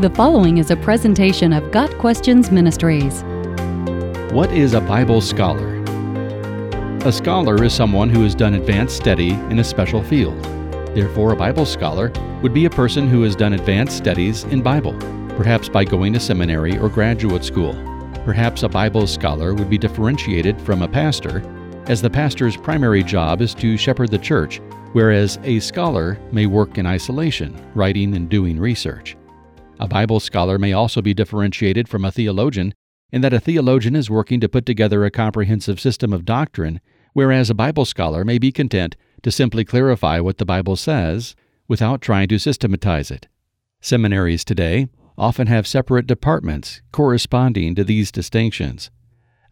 The following is a presentation of Got Questions Ministries. What is a Bible scholar? A scholar is someone who has done advanced study in a special field. Therefore, a Bible scholar would be a person who has done advanced studies in Bible, perhaps by going to seminary or graduate school. Perhaps a Bible scholar would be differentiated from a pastor, as the pastor's primary job is to shepherd the church, whereas a scholar may work in isolation, writing and doing research. A Bible scholar may also be differentiated from a theologian in that a theologian is working to put together a comprehensive system of doctrine, whereas a Bible scholar may be content to simply clarify what the Bible says without trying to systematize it. Seminaries today often have separate departments corresponding to these distinctions.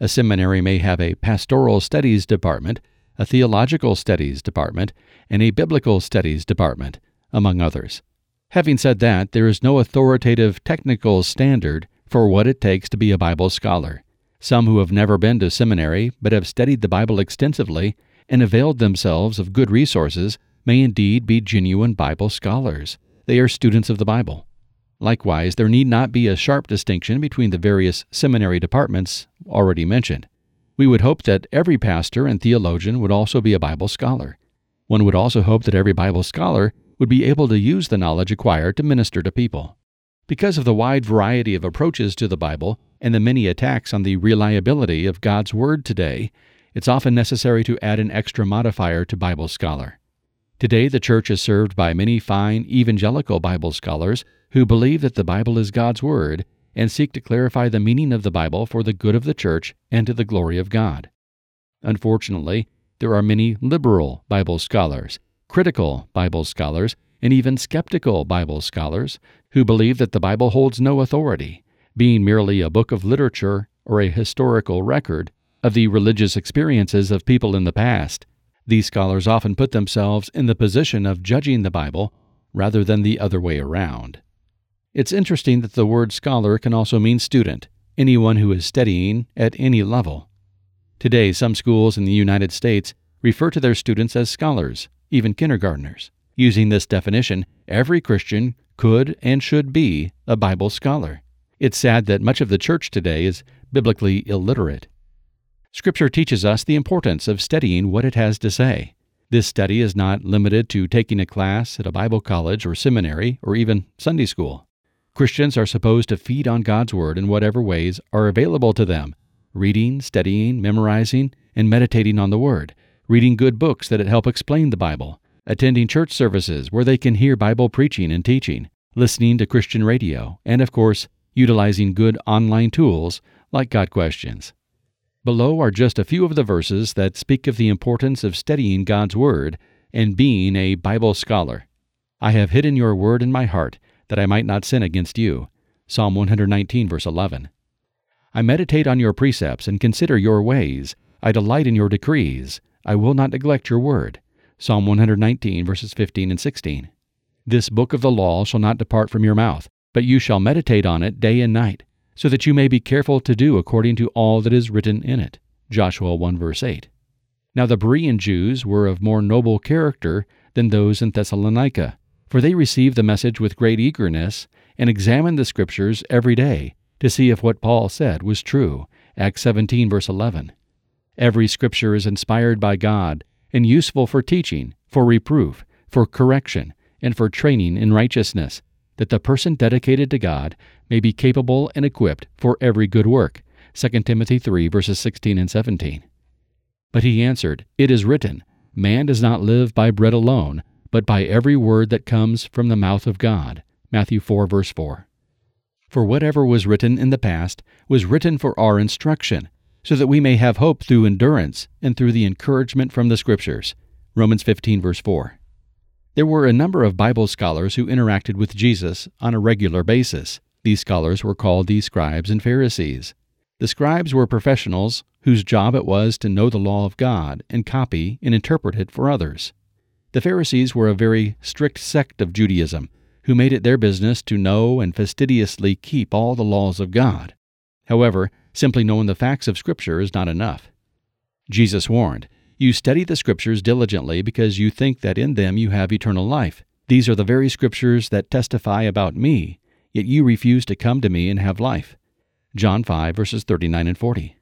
A seminary may have a pastoral studies department, a theological studies department, and a biblical studies department, among others. Having said that, there is no authoritative technical standard for what it takes to be a Bible scholar. Some who have never been to seminary but have studied the Bible extensively and availed themselves of good resources may indeed be genuine Bible scholars. They are students of the Bible. Likewise, there need not be a sharp distinction between the various seminary departments already mentioned. We would hope that every pastor and theologian would also be a Bible scholar. One would also hope that every Bible scholar would be able to use the knowledge acquired to minister to people. Because of the wide variety of approaches to the Bible and the many attacks on the reliability of God's Word today, it's often necessary to add an extra modifier to Bible scholar. Today, the church is served by many fine evangelical Bible scholars who believe that the Bible is God's Word and seek to clarify the meaning of the Bible for the good of the church and to the glory of God. Unfortunately, there are many liberal Bible scholars critical Bible scholars, and even skeptical Bible scholars who believe that the Bible holds no authority, being merely a book of literature or a historical record of the religious experiences of people in the past. These scholars often put themselves in the position of judging the Bible rather than the other way around. It's interesting that the word scholar can also mean student, anyone who is studying at any level. Today, some schools in the United States refer to their students as scholars, even kindergartners. Using this definition, every Christian could and should be a Bible scholar. It's sad that much of the church today is biblically illiterate. Scripture teaches us the importance of studying what it has to say. This study is not limited to taking a class at a Bible college or seminary or even Sunday school. Christians are supposed to feed on God's Word in whatever ways are available to them reading, studying, memorizing, and meditating on the Word, reading good books that help explain the Bible, attending church services where they can hear Bible preaching and teaching, listening to Christian radio, and of course, utilizing good online tools like Got Questions. Below are just a few of the verses that speak of the importance of studying God's Word and being a Bible scholar. I have hidden your word in my heart that I might not sin against you. Psalm 119, verse 11. I meditate on your precepts and consider your ways. I delight in your decrees. I will not neglect your word. Psalm 119, verses 15 and 16. This book of the law shall not depart from your mouth, but you shall meditate on it day and night, so that you may be careful to do according to all that is written in it. Joshua 1, verse 8. Now the Berean Jews were of more noble character than those in Thessalonica, for they received the message with great eagerness and examined the Scriptures every day to see if what Paul said was true. Acts 17, verse 11. Every scripture is inspired by God and useful for teaching, for reproof, for correction, and for training in righteousness, that the person dedicated to God may be capable and equipped for every good work. 2 Timothy 3 verses 16 and 17. But he answered, It is written, Man does not live by bread alone, but by every word that comes from the mouth of God. Matthew 4 verse 4. For whatever was written in the past was written for our instruction so that we may have hope through endurance and through the encouragement from the Scriptures. Romans 15, verse 4. There were a number of Bible scholars who interacted with Jesus on a regular basis. These scholars were called the scribes and Pharisees. The scribes were professionals whose job it was to know the law of God and copy and interpret it for others. The Pharisees were a very strict sect of Judaism who made it their business to know and fastidiously keep all the laws of God. However, Simply knowing the facts of Scripture is not enough. Jesus warned, You study the Scriptures diligently because you think that in them you have eternal life. These are the very Scriptures that testify about me, yet you refuse to come to me and have life. John 5, verses 39 and 40.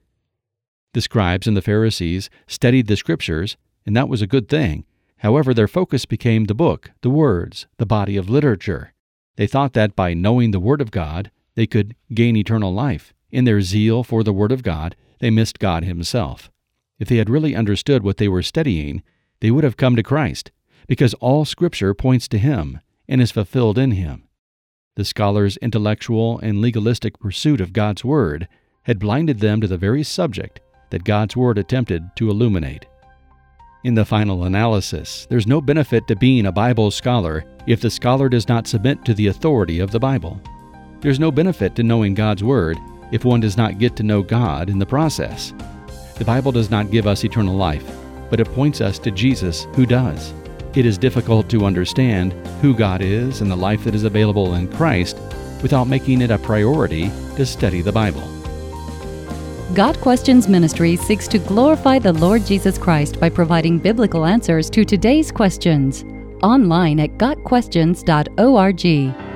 The scribes and the Pharisees studied the Scriptures, and that was a good thing. However, their focus became the book, the words, the body of literature. They thought that by knowing the Word of God, they could gain eternal life. In their zeal for the Word of God, they missed God Himself. If they had really understood what they were studying, they would have come to Christ, because all Scripture points to Him and is fulfilled in Him. The scholars' intellectual and legalistic pursuit of God's Word had blinded them to the very subject that God's Word attempted to illuminate. In the final analysis, there's no benefit to being a Bible scholar if the scholar does not submit to the authority of the Bible. There's no benefit to knowing God's Word if one does not get to know God in the process. The Bible does not give us eternal life, but it points us to Jesus who does. It is difficult to understand who God is and the life that is available in Christ without making it a priority to study the Bible. Got Questions Ministry seeks to glorify the Lord Jesus Christ by providing biblical answers to today's questions. Online at GotQuestions.org.